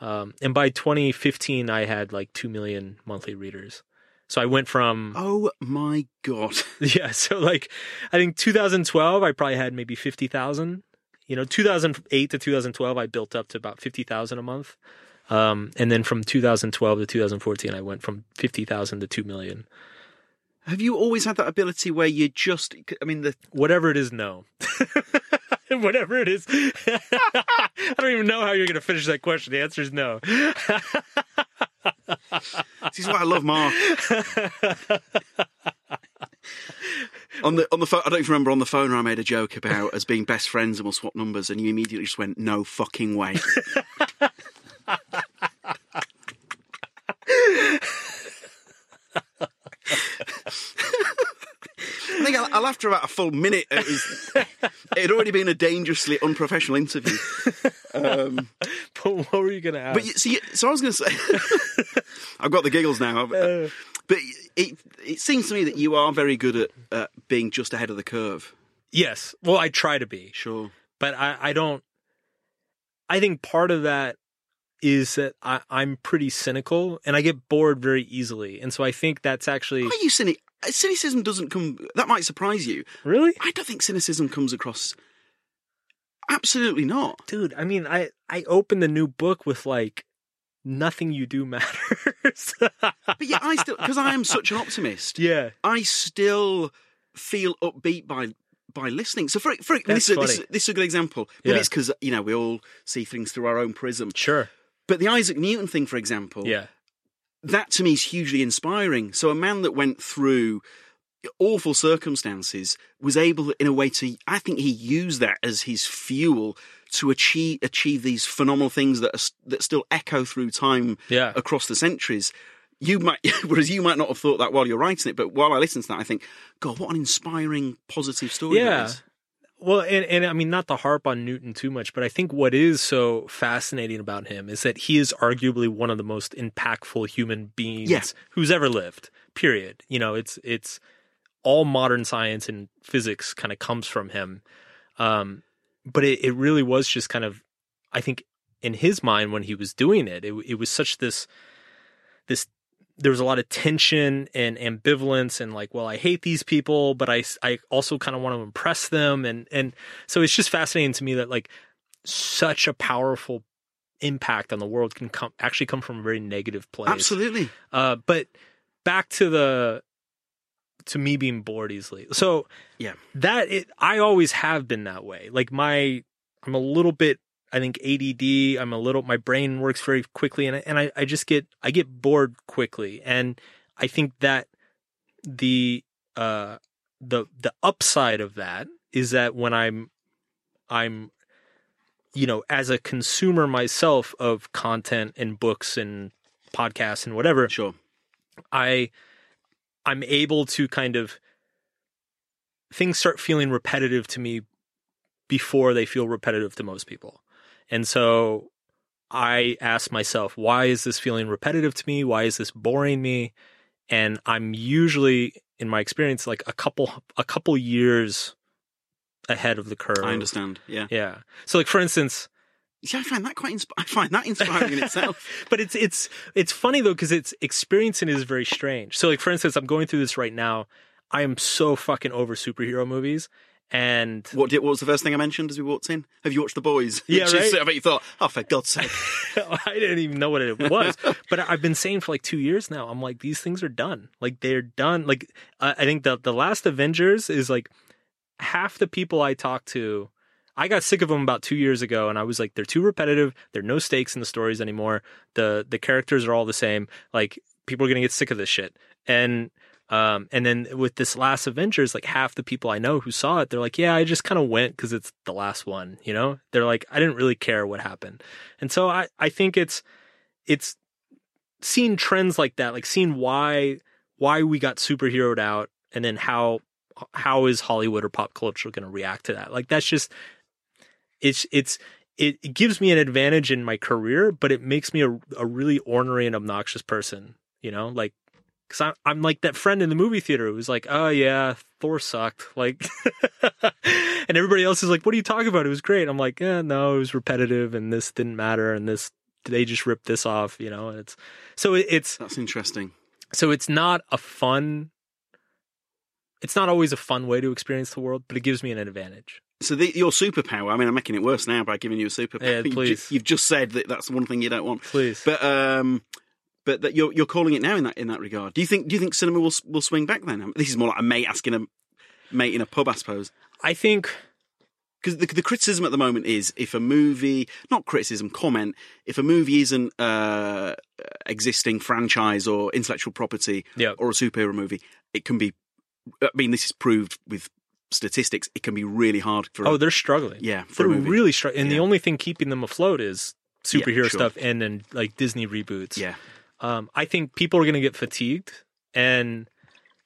Um, and by 2015, I had like 2 million monthly readers. So I went from Oh my god. yeah, so like I think 2012 I probably had maybe 50,000. You know, 2008 to 2012 I built up to about 50,000 a month. Um, and then from 2012 to 2014 I went from 50,000 to 2 million. Have you always had that ability where you just I mean the Whatever it is, no. Whatever it is. I don't even know how you're going to finish that question. The answer is no. This is why I love Mark. on the on the phone, I don't even remember on the phone. where I made a joke about us being best friends and we'll swap numbers, and you immediately just went, "No fucking way." I think I, I laughed for about a full minute. It, was, it had already been a dangerously unprofessional interview. Um, but what were you going to ask? but you, see, so I was going to say, I've got the giggles now. Uh. But it it seems to me that you are very good at uh, being just ahead of the curve. yes. Well, I try to be. Sure. but I, I don't. I think part of that is that I, I'm pretty cynical and I get bored very easily, and so I think that's actually Are you cynic? Cynicism doesn't come. That might surprise you. really, I don't think cynicism comes across. Absolutely not. dude. I mean, I I opened the new book with like nothing you do matters. But yeah, I still because I am such an optimist. yeah, I still feel upbeat by by listening. So for for this, is, this, this is a good example. Maybe Yeah. it's because you know we all see things through our own prism. sure. But the Isaac Newton thing, for example, Yeah, that to me is hugely inspiring. So a man that went through awful circumstances was able, in a way, to I think he used that as his fuel to achieve achieve these phenomenal things that are, that still echo through time Yeah. across the centuries. You might, whereas you might not have thought that while you're writing it, but while I listen to that, I think, God, what an inspiring, positive story that Yeah. Well, and, and I mean, not to harp on Newton too much, but I think what is so fascinating about him is that he is arguably one of the most impactful human beings Yeah. who's ever lived. Period. You know, it's it's all modern science and physics kind of comes from him. Um, but it, it really was just kind of, I think, in his mind when he was doing it, it, it was such this this there was a lot of tension and ambivalence and like well i hate these people but i, I also kind of want to impress them and and so it's just fascinating to me that like such a powerful impact on the world can come actually come from a very negative place Absolutely. uh but back to the to me being bored easily so Yeah. that it i always have been that way like my i'm a little bit i think add i'm a little my brain works very quickly and I, and I, I just get i get bored quickly and i think that the uh the the upside of that is that when i'm i'm you know as a consumer myself of content and books and podcasts and whatever Sure. I I'm able to kind of things start feeling repetitive to me before they feel repetitive to most people. And so I ask myself, why is this feeling repetitive to me? Why is this boring me? And I'm usually in my experience like a couple a couple years ahead of the curve. I understand. Yeah. Yeah. So like for instance, See, I find that quite. Insp- I find that inspiring in itself. but it's it's it's funny though because it's experiencing is very strange. So like for instance, I'm going through this right now. I am so fucking over superhero movies, And What, did, what was the first thing I mentioned as we walked in? Have you watched The Boys? Yeah, Which is- right? I bet you thought, oh, for God's sake. I didn't even know what it was. but I've been saying for like two years now. I'm like, these things are done. Like they're done. Like I I think the the last Avengers is like half the people I talk to. I got sick of them about two years ago, and I was like, they're too repetitive. There are no stakes in the stories anymore. the The characters are all the same. Like people are gonna get sick of this shit. And um, and then with this last Avengers, like half the people I know who saw it, they're like, yeah, I just kind of went because it's the last one. You know, they're like, I didn't really care what happened. And so I I think it's it's seeing trends like that, like seeing why why we got superheroed out, and then how how is Hollywood or pop culture going to react to that? Like that's just it's it's it, it gives me an advantage in my career, but it makes me a, a really ornery and obnoxious person. You know, like because I'm I'm like that friend in the movie theater who's like, oh yeah, Thor sucked, like, and everybody else is like, what are you talking about? It was great. I'm like, yeah, no, it was repetitive, and this didn't matter, and this they just ripped this off, you know. And it's so it, it's That's interesting. so it's not a fun. It's not always a fun way to experience the world, but it gives me an advantage. So the, your superpower, I mean, I'm making it worse now by giving you a superpower. Yeah, please. You've just said that that's one thing you don't want. Please. But um, but that you're you're calling it now in that in that regard. Do you think do you think cinema will will swing back then? This is more like a mate asking a mate in a pub, I suppose. I think because the, the criticism at the moment is if a movie, not criticism, comment, if a movie isn't uh, existing franchise or intellectual property Yeah. or a superhero movie, it can be. I mean, this is proved with statistics. It can be really hard for. Oh, they're struggling. Yeah, for they're a really struggling. And the only thing keeping them afloat is Yeah, superhero sure. stuff and then like Disney reboots. Yeah. Um, I think people are going to get fatigued, and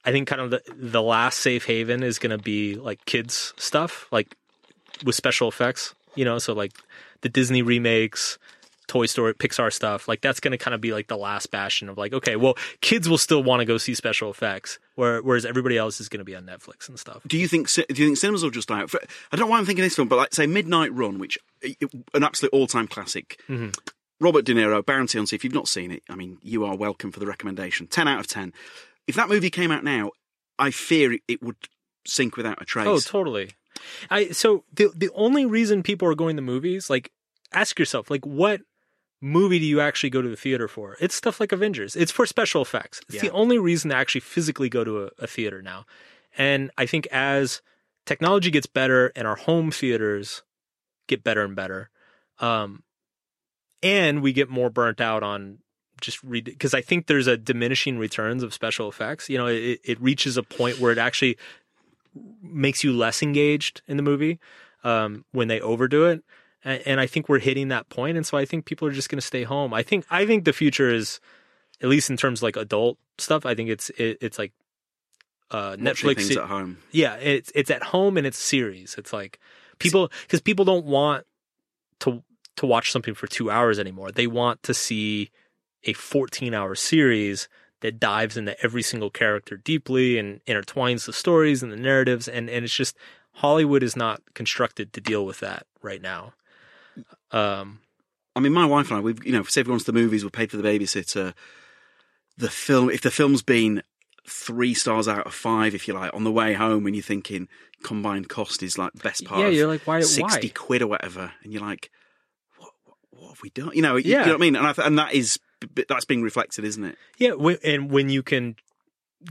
I think kind of the the last safe haven is going to be like kids stuff, like with special effects. You know, so like the Disney remakes. Toy Story, Pixar stuff, like that's going to kind of be like the last bastion of like, okay, well, kids will still want to go see special effects, where, whereas everybody else is going to be on Netflix and stuff. Do you think do you think cinemas will just die out? For, I don't know why I'm thinking this film, but like say Midnight Run, which an absolute all time classic. Mm-hmm. Robert De Niro, Bounty on Sea. If you've not seen it, I mean, you are welcome for the recommendation. Ten out of ten. If that movie came out now, I fear it, would sink without a trace. Oh, totally. I so the the only reason people are going to movies, like ask yourself, like what movie do you actually go to the theater for? It's stuff like Avengers. It's for special effects. It's the only reason to actually physically go to a, a theater now. And I think as technology gets better and our home theaters get better and better, um, and we get more burnt out on just read because I think there's a diminishing returns of special effects. You know, it, it reaches a point where it actually makes you less engaged in the movie um, when they overdo it. And, and I think we're hitting that point. and so I think people are just going to stay home. I think I think the future is, at least in terms of like adult stuff. I think it's it, it's like uh, Netflix se- at home. yeah, it's it's at home and it's series. It's like people because people don't want to to watch something for two hours anymore. They want to see a 14 hour series that dives into every single character deeply and intertwines the stories and the narratives. And, and it's just Hollywood is not constructed to deal with that right now. Um, I mean, my wife and I, we've you know, say if we went to the movies, we paid for the babysitter. The film, if the film's been three stars out of five, if you like, on the way home, and you're thinking combined cost is like best part. Yeah, of you're like, why- sixty why? quid or whatever, and you're like, have we done? You know, you, Yeah. you know what I mean? And I, th- and that is that's being reflected, isn't it? Yeah, and when you can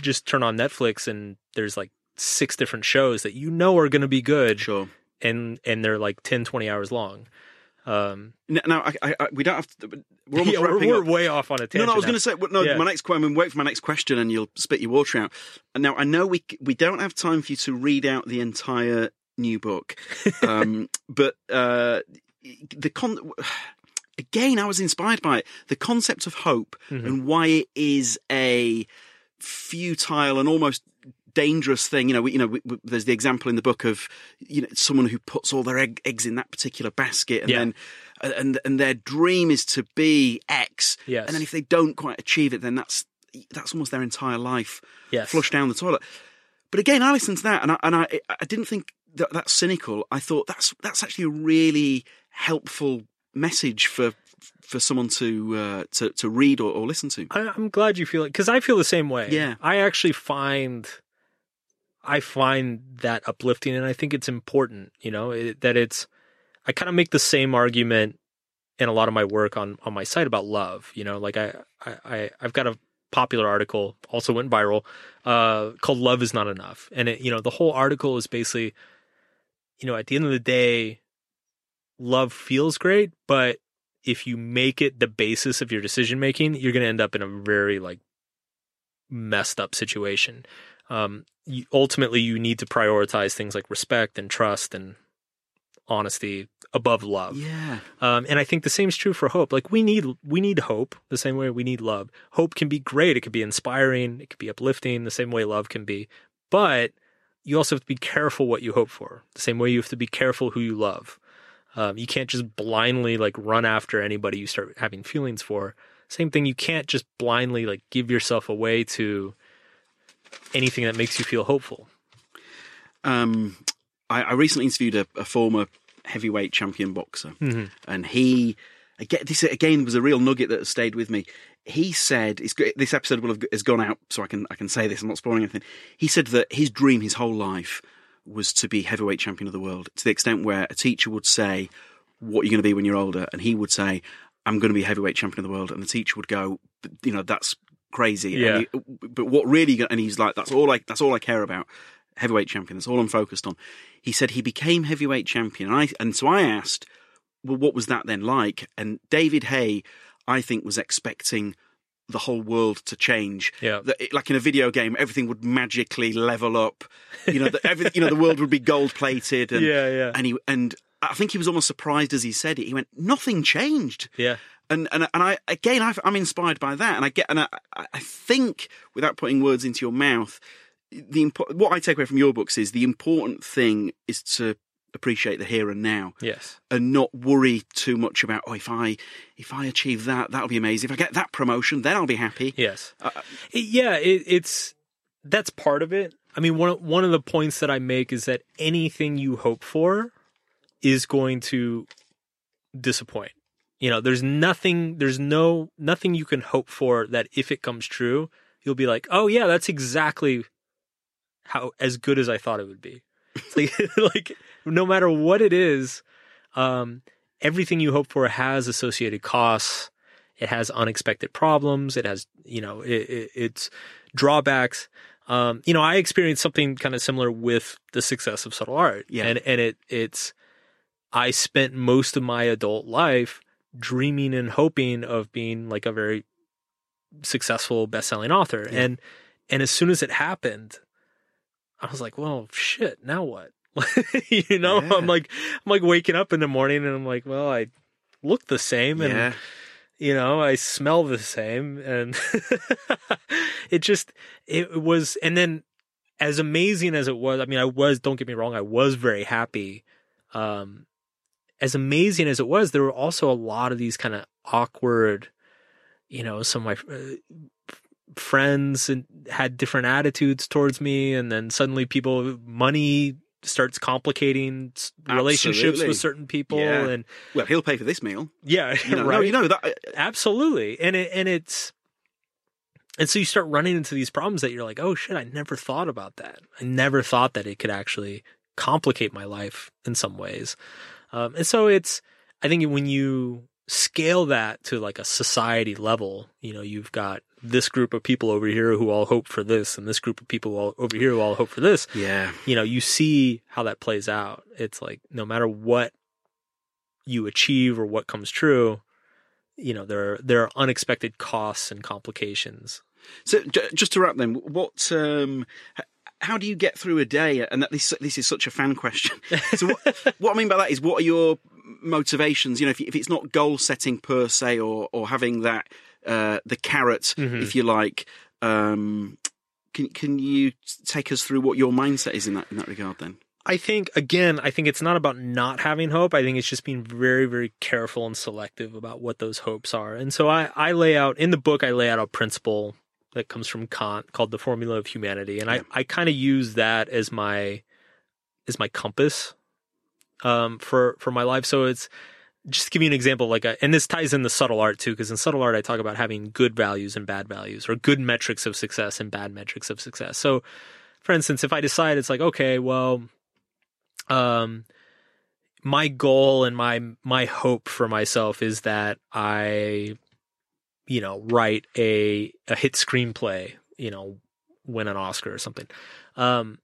just turn on Netflix and there's like six different shows that you know are going to be good, Sure. and and they're like 10, 20 hours long. Um, No, no I, I, I, we don't have to. We're yeah, we're, wrapping we're up. way off on a No, tangent. no, no I was going to say, well, no, Yeah. my next question, I'm wait for my next question and you'll spit your water out. And now I know we we don't have time for you to read out the entire new book, um, but uh, the con. Again, I was inspired by it. The concept of hope Mm-hmm. and why it is a futile and almost dangerous thing. You know, we, you know, we, we, there's the example in the book of you know someone who puts all their egg, eggs in that particular basket, and Yeah. then and and their dream is to be X, Yes. and then if they don't quite achieve it, then that's that's almost their entire life Yes. flushed down the toilet. But again, I listened to that, and I and I, I didn't think that that's cynical. I thought that's that's actually a really helpful message for for someone to uh, to to read or, or listen to. I, I'm glad you feel it because I feel the same way. Yeah. I actually find I find that uplifting, and I think it's important. You know it, that it's. I kind of make the same argument in a lot of my work on on my site about love. You know, like I I I've got a popular article also went viral uh, called "Love Is Not Enough," and it you know the whole article is basically, you know, at the end of the day, love feels great, but if you make it the basis of your decision making, you're going to end up in a very like messed up situation. Um, you, ultimately, you need to prioritize things like respect and trust and honesty above love. Yeah. Um, and I think the same is true for hope. Like we need we need hope the same way we need love. Hope can be great. It can be inspiring. It can be uplifting the same way love can be. But you also have to be careful what you hope for. The same way you have to be careful who you love. Um, you can't just blindly like run after anybody you start having feelings for. Same thing. You can't just blindly like give yourself away to anything that makes you feel hopeful. Um, I, I recently interviewed a, a former heavyweight champion boxer, Mhm. and he again this again was a real nugget that stayed with me. He said it's, this episode will have has gone out, so I can I can say this. I'm not spoiling anything. He said that his dream his whole life was to be heavyweight champion of the world, to the extent where a teacher would say, "What are you going to be when you're older?" and he would say, "I'm going to be heavyweight champion of the world," and the teacher would go, "You know that's crazy." Yeah. He- but what really? And he's like, "That's all I that's all I care about." Heavyweight champion. That's all I'm focused on. He said he became heavyweight champion, and I and so I asked, well, what was that then like? And David Haye, I think, was expecting the whole world to change. Yeah. It- like in a video game, everything would magically level up. You know, that every, you know, the world would be gold plated. And, Yeah, yeah. And he and I think he was almost surprised as he said it. He went, "Nothing changed." Yeah. And and and I again, i I'm inspired by that, and I get and I, I think without putting words into your mouth, the impo- what I take away from your books is the important thing is to appreciate the here and now Yes. and not worry too much about oh if I if I achieve that that'll be amazing if I get that promotion then I'll be happy Yes. Uh, It- yeah, it, it's that's part of it. I mean, one one of the points that I make is that anything you hope for is going to disappoint. You know, there's nothing, there's no nothing you can hope for that if it comes true, you'll be like, oh yeah, that's exactly how as good as I thought it would be. It's like, like no matter what it is, um, everything you hope for has associated costs. It has unexpected problems. It has, you know, it, it, it's drawbacks. Um, you know, I experienced something kind of similar with the success of subtle art. Yeah. And, and it, it's, I spent most of my adult life dreaming and hoping of being like a very successful best-selling author. Yeah. And, and as soon as it happened, I was like, well, shit, now what? you know, Yeah. I'm like, I'm like waking up in the morning and I'm like, well, I look the same and yeah you know i smell the same and it just it was and then as amazing as it was i mean i was don't get me wrong i was very happy um as amazing as it was there were also a lot of these kind of awkward you know some of my uh, friends and had different attitudes towards me and then suddenly people money starts complicating s- relationships with certain people Yeah. and well he'll pay for this meal. Yeah you know, right. no, you know that absolutely. And it and it's and so you start running into these problems that you're like oh shit i never thought about that. I never thought that it could actually complicate my life in some ways. Um, and so it's i think when you scale that to like a society level you know you've got this group of people over here who all hope for this and this group of people all over here who all hope for this yeah you know, you see how that plays out. It's like no matter what you achieve or what comes true, you know, there are, there are unexpected costs and complications. So j- just to wrap then, what um, how do you get through a day? And that this this is such a fan question. So what, what I mean by that is, what are your motivations? You know, if, if it's not goal setting per se, or or having that uh, the carrot, Mhm. if you like. Um, can can you take us through what your mindset is in that in that regard? Then, I think again, I think it's not about not having hope. I think it's just being very, very careful and selective about what those hopes are. And so I, I lay out in the book, I lay out a principle that comes from Kant called the formula of humanity. And Yeah. I, I kind of use that as my as my compass um for for my life. So it's just to give you an example, like, a, and this ties in the subtle art too, because in subtle art I talk about having good values and bad values, or good metrics of success and bad metrics of success. So for instance, if I decide it's like, okay, well, um, my goal and my my hope for myself is that I, you know, write a a hit screenplay, you know, win an Oscar or something. Um,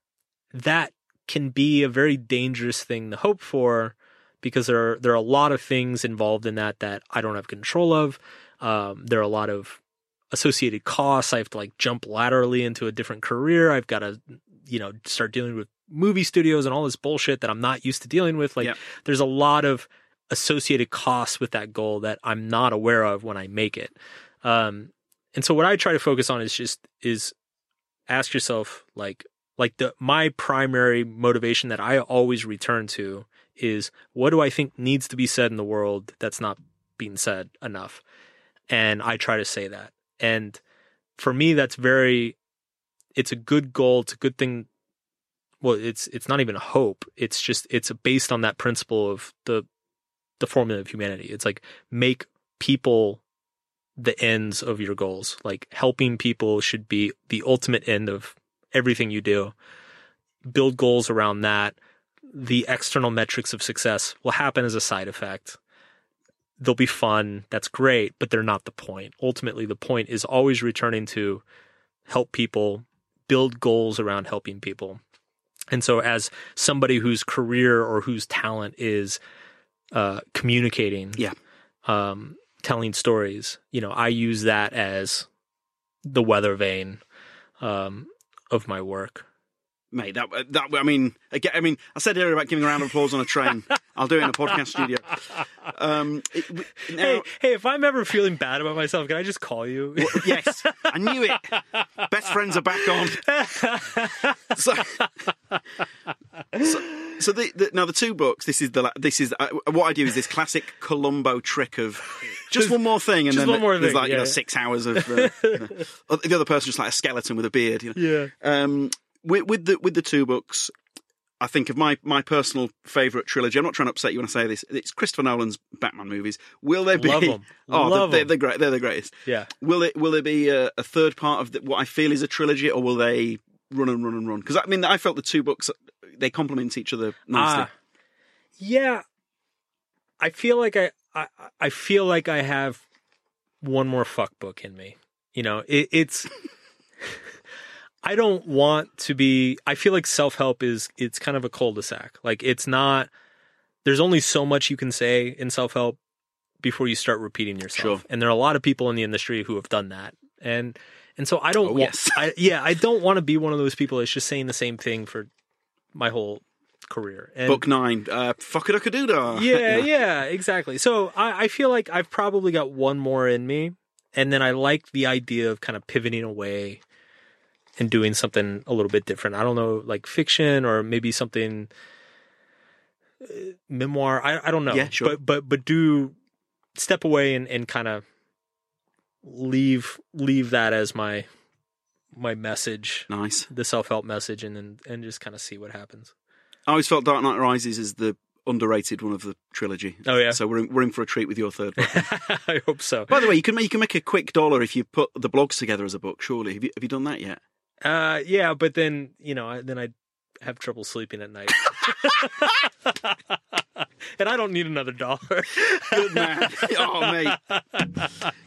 that can be a very dangerous thing to hope for because there are, there are a lot of things involved in that that I don't have control of. Um, there are a lot of associated costs. I have to like jump laterally into a different career. I've got to, you know, start dealing with movie studios and all this bullshit that I'm not used to dealing with. Like, Yeah. there's a lot of associated costs with that goal that I'm not aware of when I make it. Um, and so what I try to focus on is just is ask yourself like like the my primary motivation that I always return to is what do I think needs to be said in the world that's not being said enough, and I try to say that. And for me, that's very it's a good goal. It's a good thing. Well, it's it's not even a hope. It's just it's based on that principle of the the formula of humanity. It's like make people the ends of your goals. Like helping people should be the ultimate end of everything you do. Build goals around that. The external metrics of success will happen as a side effect. They'll be fun. That's great, but they're not the point. Ultimately, the point is always returning to help people, build goals around helping people. And so, as somebody whose career or whose talent is uh, communicating, Yeah. um, telling stories, you know, I use that as the weather vane um, of my work. Mate, that that I mean, again, I mean, I said earlier about giving a round of applause on a train. I'll do it in a podcast studio. Um, it, now, Hey, hey, if I'm ever feeling bad about myself, can I just call you? yes, I knew it. Best friends are back on. So, so, so the, the, now the two books. This is the this is uh, what I do is this classic Columbo trick of just one more thing, and just then there's thing, like you know six hours of uh, you know, the other person just like a skeleton with a beard. You know? yeah. Um, with, with the with the two books, I think of my my personal favourite trilogy. I'm not trying to upset you when I say this. It's Christopher Nolan's Batman movies. Will there be? Love 'em. Oh, Love they're, they're great. They're the greatest. Yeah. Will it? Will there be a, a third part of the, what I feel is a trilogy, or will they run and run and run? Because I mean, I felt the two books they complement each other nicely. Ah, yeah. I feel like I, I I feel like I have one more fuck book in me. You know, it, it's I don't want to be I feel like self-help is it's kind of a cul-de-sac. Like it's not there's only so much you can say in self-help before you start repeating yourself. Sure. And there are a lot of people in the industry who have done that. And and so I don't Oh, want yes. I yeah, I don't want to be one of those people that's just saying the same thing for my whole career. And Book nine, uh, fuck it, a doodah. yeah, yeah, exactly. So I, I feel like I've probably got one more in me, and then I like the idea of kind of pivoting away and doing something a little bit different. I don't know, like fiction or maybe something uh, memoir. I I don't know. Yeah, sure. But but but do step away and, and kind of leave leave that as my my message, Nice. the self help message, and then and just kind of see what happens. I always felt Dark Knight Rises is the underrated one of the trilogy. Oh, yeah? So we're in, we're in for a treat with your third book. I hope so. By the way, you can make, you can make a quick dollar if you put the blogs together as a book. Surely, have you, have you done that yet? Uh, yeah, but then you know, I- then I have trouble sleeping at night, and I don't need another dollar. Good man. oh, mate.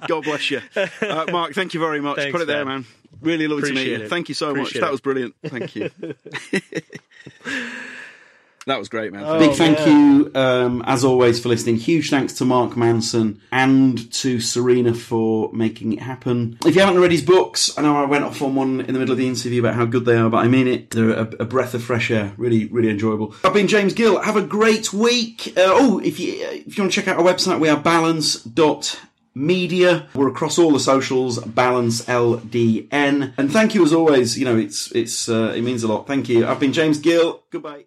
God bless you, uh, Mark. Thank you very much. Thanks, put it there, man. man. Really lovely to meet you. it. Thank you so Appreciate much. That was brilliant. Thank you. that was great, man. Oh, Big thank man. you, um, as always, for listening. Huge thanks to Mark Manson and to Serena for making it happen. If you haven't read his books, I know I went off on one in the middle of the interview about how good they are, but I mean it. They're a, a breath of fresh air. Really, really enjoyable. I've been James Gill. Have a great week. Uh, oh, if you if you want to check out our website, we are balance dot media. We're across all the socials, balance LDN. And thank you as always. You know, it's it's uh, it means a lot. Thank you. I've been James Gill. Goodbye.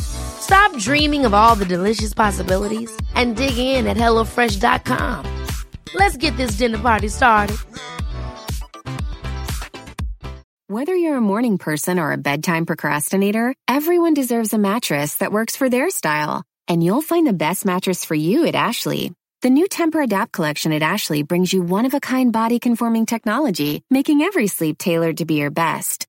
Stop dreaming of all the delicious possibilities and dig in at HelloFresh.com. Let's get this dinner party started. Whether you're a morning person or a bedtime procrastinator, everyone deserves a mattress that works for their style. And you'll find the best mattress for you at Ashley. The new Tempur-Adapt collection at Ashley brings you one of a kind body conforming technology, making every sleep tailored to be your best.